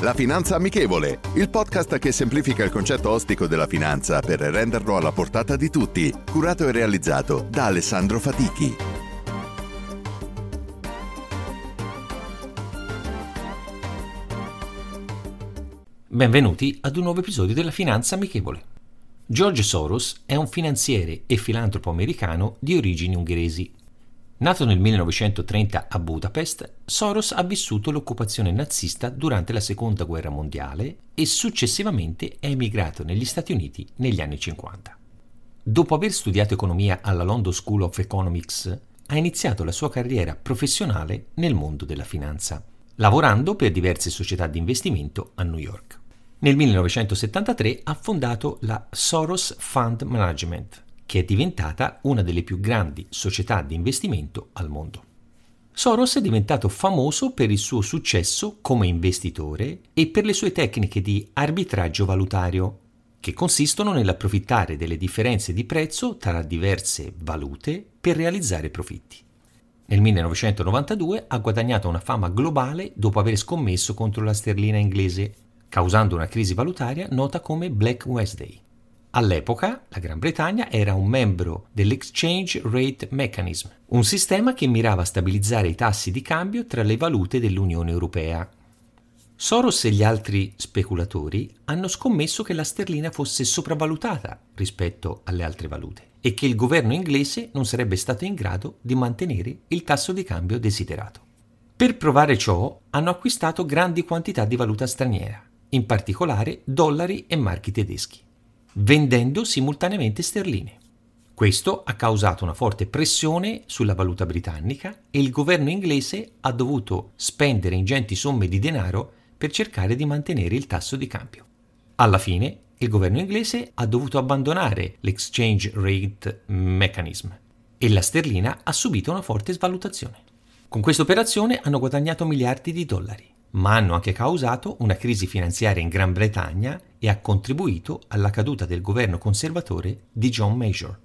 La Finanza Amichevole, il podcast che semplifica il concetto ostico della finanza per renderlo alla portata di tutti, curato e realizzato da Alessandro Fatichi. Benvenuti ad un nuovo episodio della Finanza Amichevole. George Soros è un finanziere e filantropo americano di origini ungheresi Nato nel 1930 a Budapest, Soros ha vissuto l'occupazione nazista durante la Seconda Guerra Mondiale e successivamente è emigrato negli Stati Uniti negli anni 50. Dopo aver studiato economia alla London School of Economics, ha iniziato la sua carriera professionale nel mondo della finanza, lavorando per diverse società di investimento a New York. Nel 1973 ha fondato la Soros Fund Management, che è diventata una delle più grandi società di investimento al mondo. Soros è diventato famoso per il suo successo come investitore e per le sue tecniche di arbitraggio valutario, che consistono nell'approfittare delle differenze di prezzo tra diverse valute per realizzare profitti. Nel 1992 ha guadagnato una fama globale dopo aver scommesso contro la sterlina inglese, causando una crisi valutaria nota come Black Wednesday. All'epoca la Gran Bretagna era un membro dell'Exchange Rate Mechanism, un sistema che mirava a stabilizzare i tassi di cambio tra le valute dell'Unione Europea. Soros e gli altri speculatori hanno scommesso che la sterlina fosse sopravvalutata rispetto alle altre valute e che il governo inglese non sarebbe stato in grado di mantenere il tasso di cambio desiderato. Per provare ciò hanno acquistato grandi quantità di valuta straniera, in particolare dollari e marchi tedeschi vendendo simultaneamente sterline. Questo ha causato una forte pressione sulla valuta britannica e il governo inglese ha dovuto spendere ingenti somme di denaro per cercare di mantenere il tasso di cambio. Alla fine, il governo inglese ha dovuto abbandonare l'exchange rate mechanism e la sterlina ha subito una forte svalutazione. Con questa operazione hanno guadagnato miliardi di dollari ma hanno anche causato una crisi finanziaria in Gran Bretagna e ha contribuito alla caduta del governo conservatore di John Major.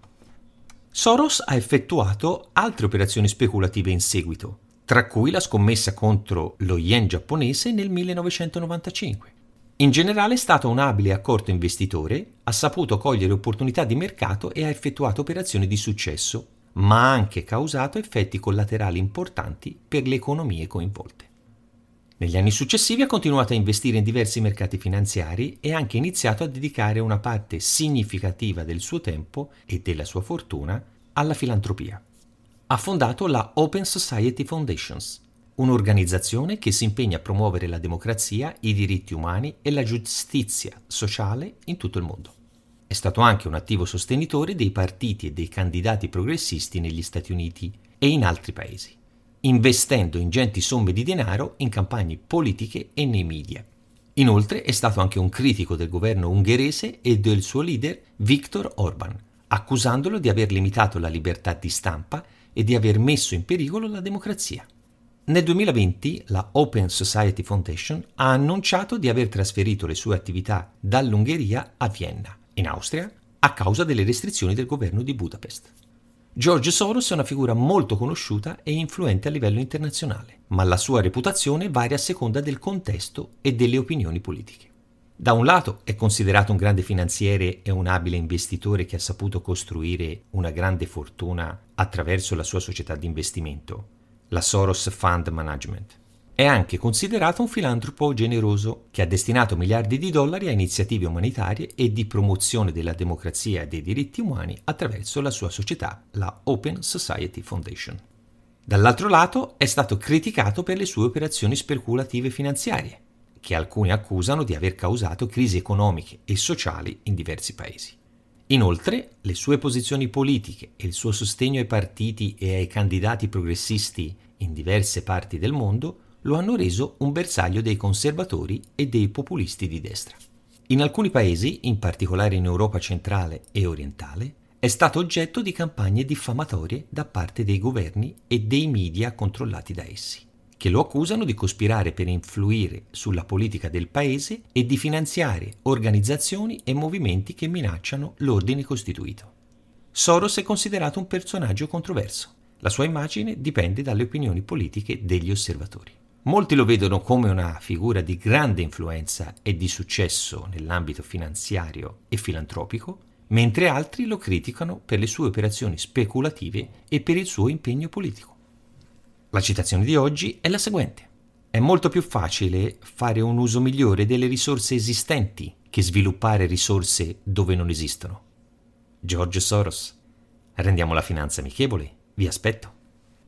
Soros ha effettuato altre operazioni speculative in seguito, tra cui la scommessa contro lo yen giapponese nel 1995. In generale è stato un abile e accorto investitore, ha saputo cogliere opportunità di mercato e ha effettuato operazioni di successo, ma ha anche causato effetti collaterali importanti per le economie coinvolte. Negli anni successivi ha continuato a investire in diversi mercati finanziari e ha anche iniziato a dedicare una parte significativa del suo tempo e della sua fortuna alla filantropia. Ha fondato la Open Society Foundations, un'organizzazione che si impegna a promuovere la democrazia, i diritti umani e la giustizia sociale in tutto il mondo. È stato anche un attivo sostenitore dei partiti e dei candidati progressisti negli Stati Uniti e in altri paesi investendo ingenti somme di denaro in campagne politiche e nei media. Inoltre è stato anche un critico del governo ungherese e del suo leader Viktor Orban, accusandolo di aver limitato la libertà di stampa e di aver messo in pericolo la democrazia. Nel 2020 la Open Society Foundation ha annunciato di aver trasferito le sue attività dall'Ungheria a Vienna, in Austria, a causa delle restrizioni del governo di Budapest. George Soros è una figura molto conosciuta e influente a livello internazionale, ma la sua reputazione varia a seconda del contesto e delle opinioni politiche. Da un lato è considerato un grande finanziere e un abile investitore che ha saputo costruire una grande fortuna attraverso la sua società di investimento, la Soros Fund Management. È anche considerato un filantropo generoso che ha destinato miliardi di dollari a iniziative umanitarie e di promozione della democrazia e dei diritti umani attraverso la sua società, la Open Society Foundation. Dall'altro lato è stato criticato per le sue operazioni speculative finanziarie, che alcuni accusano di aver causato crisi economiche e sociali in diversi paesi. Inoltre, le sue posizioni politiche e il suo sostegno ai partiti e ai candidati progressisti in diverse parti del mondo lo hanno reso un bersaglio dei conservatori e dei populisti di destra. In alcuni paesi, in particolare in Europa centrale e orientale, è stato oggetto di campagne diffamatorie da parte dei governi e dei media controllati da essi, che lo accusano di cospirare per influire sulla politica del paese e di finanziare organizzazioni e movimenti che minacciano l'ordine costituito. Soros è considerato un personaggio controverso. La sua immagine dipende dalle opinioni politiche degli osservatori. Molti lo vedono come una figura di grande influenza e di successo nell'ambito finanziario e filantropico, mentre altri lo criticano per le sue operazioni speculative e per il suo impegno politico. La citazione di oggi è la seguente. È molto più facile fare un uso migliore delle risorse esistenti che sviluppare risorse dove non esistono. George Soros. Rendiamo la finanza amichevole. Vi aspetto.